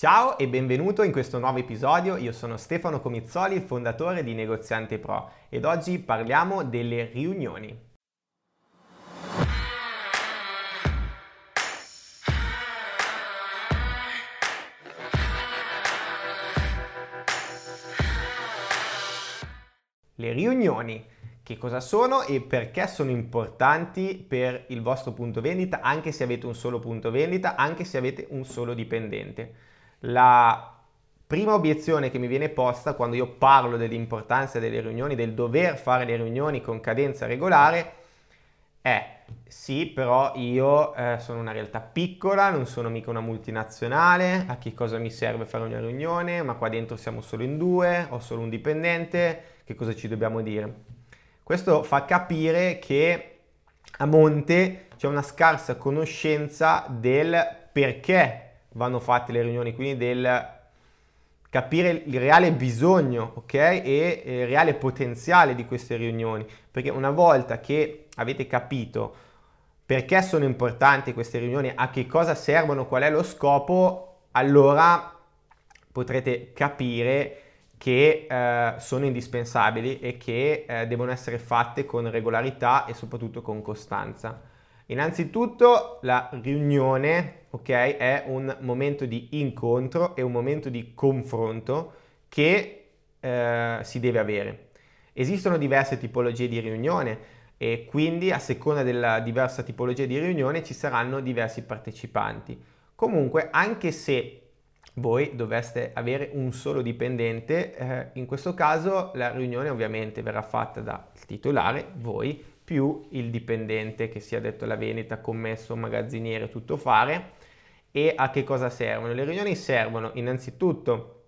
Ciao e benvenuto in questo nuovo episodio, io sono Stefano Comizzoli, fondatore di Negoziante Pro ed oggi parliamo delle riunioni. Le riunioni, che cosa sono e perché sono importanti per il vostro punto vendita, anche se avete un solo punto vendita, anche se avete un solo dipendente. La prima obiezione che mi viene posta quando io parlo dell'importanza delle riunioni, del dover fare le riunioni con cadenza regolare, è sì, però io eh, sono una realtà piccola, non sono mica una multinazionale, a che cosa mi serve fare una riunione? Ma qua dentro siamo solo in due, ho solo un dipendente, che cosa ci dobbiamo dire? Questo fa capire che a monte c'è una scarsa conoscenza del perché vanno fatte le riunioni, quindi del capire il reale bisogno, ok? E il reale potenziale di queste riunioni, perché una volta che avete capito perché sono importanti queste riunioni, a che cosa servono, qual è lo scopo, allora potrete capire che eh, sono indispensabili e che eh, devono essere fatte con regolarità e soprattutto con costanza. Innanzitutto la riunione, ok, è un momento di incontro e un momento di confronto che eh, si deve avere. Esistono diverse tipologie di riunione e quindi a seconda della diversa tipologia di riunione ci saranno diversi partecipanti. Comunque, anche se voi doveste avere un solo dipendente, eh, in questo caso la riunione ovviamente verrà fatta dal titolare, voi, più il dipendente che sia detto la vendita, commesso, magazziniere, tutto fare. E a che cosa servono? Le riunioni servono innanzitutto,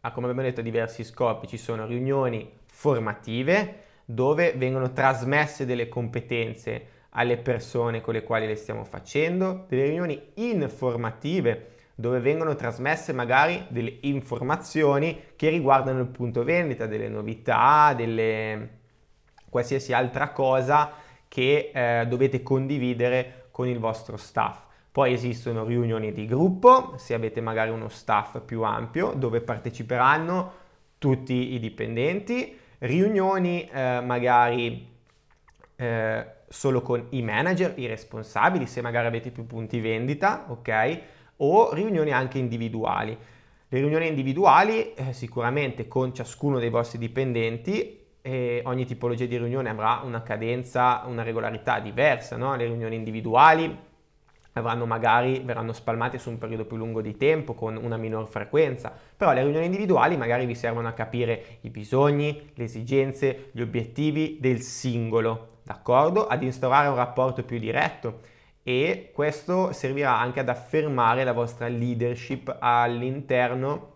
a, come abbiamo detto, a diversi scopi. Ci sono riunioni formative dove vengono trasmesse delle competenze alle persone con le quali le stiamo facendo, delle riunioni informative dove vengono trasmesse magari delle informazioni che riguardano il punto vendita, delle novità, delle, qualsiasi altra cosa che eh, dovete condividere con il vostro staff. Poi esistono riunioni di gruppo, se avete magari uno staff più ampio dove parteciperanno tutti i dipendenti, riunioni eh, magari eh, solo con i manager, i responsabili, se magari avete più punti vendita, ok? O riunioni anche individuali. Le riunioni individuali eh, sicuramente con ciascuno dei vostri dipendenti e ogni tipologia di riunione avrà una cadenza, una regolarità diversa, no? le riunioni individuali avranno magari, verranno spalmate su un periodo più lungo di tempo con una minor frequenza, però le riunioni individuali magari vi servono a capire i bisogni, le esigenze, gli obiettivi del singolo, d'accordo? Ad instaurare un rapporto più diretto e questo servirà anche ad affermare la vostra leadership all'interno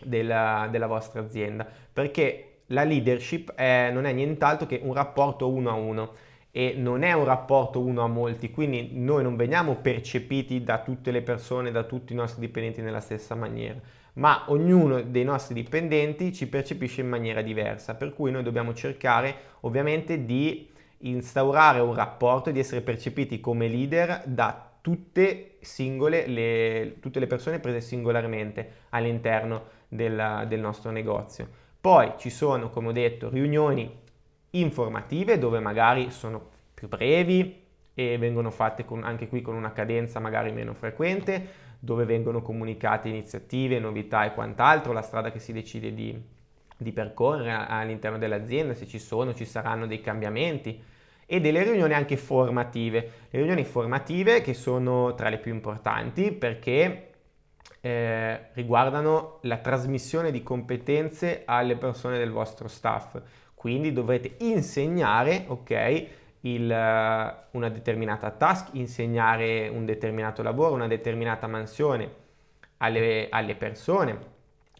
della, della vostra azienda, perché la leadership è, non è nient'altro che un rapporto uno a uno e non è un rapporto uno a molti, quindi noi non veniamo percepiti da tutte le persone, da tutti i nostri dipendenti nella stessa maniera, ma ognuno dei nostri dipendenti ci percepisce in maniera diversa, per cui noi dobbiamo cercare ovviamente di instaurare un rapporto, di essere percepiti come leader da tutte, singole, le, tutte le persone prese singolarmente all'interno del, del nostro negozio. Poi ci sono, come ho detto, riunioni informative dove magari sono più brevi e vengono fatte con, anche qui con una cadenza magari meno frequente, dove vengono comunicate iniziative, novità e quant'altro, la strada che si decide di, di percorrere all'interno dell'azienda, se ci sono, ci saranno dei cambiamenti e delle riunioni anche formative. Le riunioni formative che sono tra le più importanti perché eh, riguardano la trasmissione di competenze alle persone del vostro staff. Quindi dovrete insegnare, ok, il, eh, una determinata task, insegnare un determinato lavoro, una determinata mansione alle, alle persone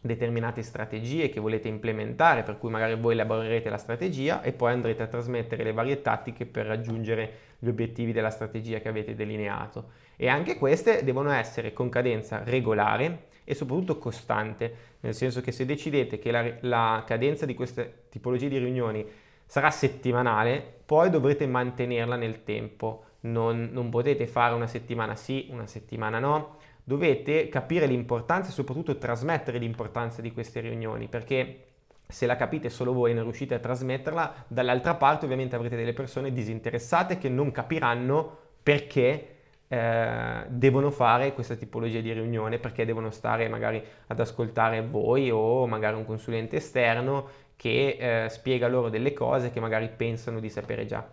determinate strategie che volete implementare, per cui magari voi elaborerete la strategia e poi andrete a trasmettere le varie tattiche per raggiungere gli obiettivi della strategia che avete delineato. E anche queste devono essere con cadenza regolare e soprattutto costante, nel senso che se decidete che la, la cadenza di queste tipologie di riunioni sarà settimanale, poi dovrete mantenerla nel tempo. Non, non potete fare una settimana sì, una settimana no, dovete capire l'importanza e soprattutto trasmettere l'importanza di queste riunioni, perché se la capite solo voi e non riuscite a trasmetterla, dall'altra parte ovviamente avrete delle persone disinteressate che non capiranno perché eh, devono fare questa tipologia di riunione, perché devono stare magari ad ascoltare voi o magari un consulente esterno che eh, spiega loro delle cose che magari pensano di sapere già.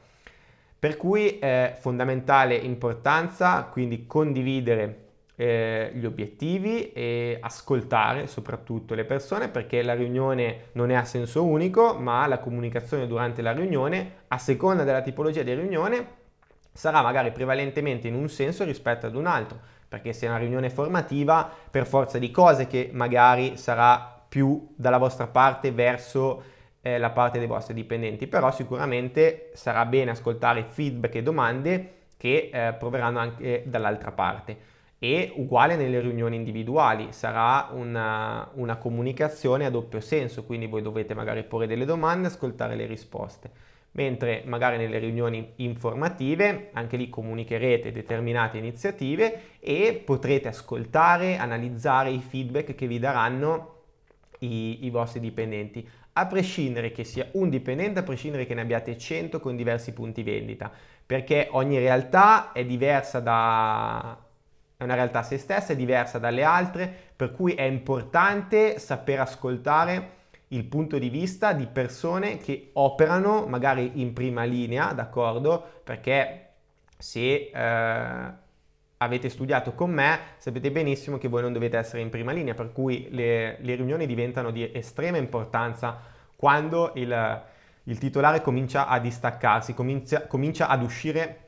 Per cui è fondamentale importanza quindi condividere eh, gli obiettivi e ascoltare soprattutto le persone perché la riunione non è a senso unico, ma la comunicazione durante la riunione, a seconda della tipologia di riunione, sarà magari prevalentemente in un senso rispetto ad un altro, perché se è una riunione formativa, per forza di cose che magari sarà più dalla vostra parte verso eh, la parte dei vostri dipendenti, però sicuramente sarà bene ascoltare feedback e domande che eh, proveranno anche dall'altra parte. E uguale nelle riunioni individuali, sarà una, una, comunicazione a doppio senso, quindi voi dovete magari porre delle domande, ascoltare le risposte, mentre magari nelle riunioni informative anche lì comunicherete determinate iniziative e potrete ascoltare, analizzare i feedback che vi daranno i, i vostri dipendenti, a prescindere che sia un dipendente, a prescindere che ne abbiate 100 con diversi punti vendita, perché ogni realtà è diversa da, è una realtà a se stessa, è diversa dalle altre, per cui è importante saper ascoltare il punto di vista di persone che operano magari in prima linea, d'accordo? Perché se eh, avete studiato con me sapete benissimo che voi non dovete essere in prima linea, per cui le, le riunioni diventano di estrema importanza quando il, il titolare comincia a distaccarsi, comincia, comincia ad uscire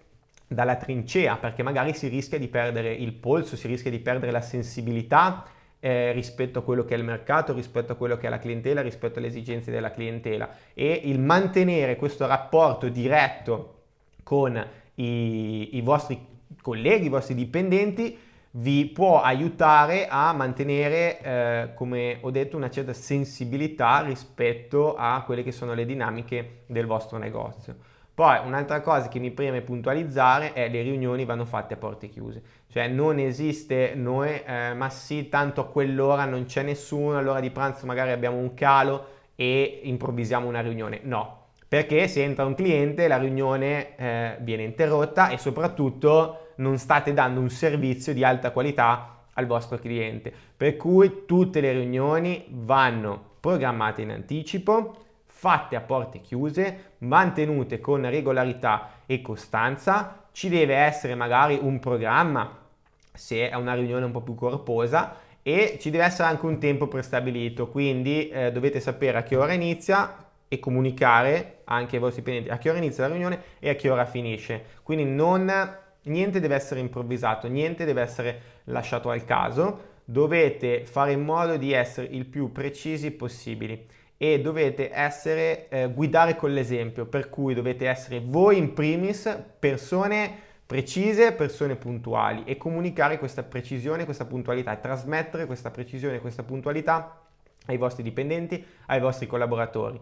dalla trincea perché magari si rischia di perdere il polso, si rischia di perdere la sensibilità eh, rispetto a quello che è il mercato, rispetto a quello che è la clientela, rispetto alle esigenze della clientela. E il mantenere questo rapporto diretto con i, i vostri colleghi, i vostri dipendenti vi può aiutare a mantenere, eh, come ho detto, una certa sensibilità rispetto a quelle che sono le dinamiche del vostro negozio. Poi un'altra cosa che mi preme puntualizzare è le riunioni vanno fatte a porte chiuse, cioè non esiste noi, eh, ma sì, tanto a quell'ora non c'è nessuno, all'ora di pranzo magari abbiamo un calo e improvvisiamo una riunione. No, perché se entra un cliente la riunione eh, viene interrotta e soprattutto non state dando un servizio di alta qualità al vostro cliente. Per cui tutte le riunioni vanno programmate in anticipo, fatte a porte chiuse, mantenute con regolarità e costanza, ci deve essere magari un programma se è una riunione un po' più corposa e ci deve essere anche un tempo prestabilito, quindi eh, dovete sapere a che ora inizia e comunicare anche ai vostri dipendenti a che ora inizia la riunione e a che ora finisce. Quindi non, niente deve essere improvvisato, niente deve essere lasciato al caso, dovete fare in modo di essere il più precisi possibili e dovete essere eh, guidare con l'esempio, per cui dovete essere voi in primis persone precise, persone puntuali e comunicare questa precisione, questa puntualità e trasmettere questa precisione, questa puntualità ai vostri dipendenti, ai vostri collaboratori.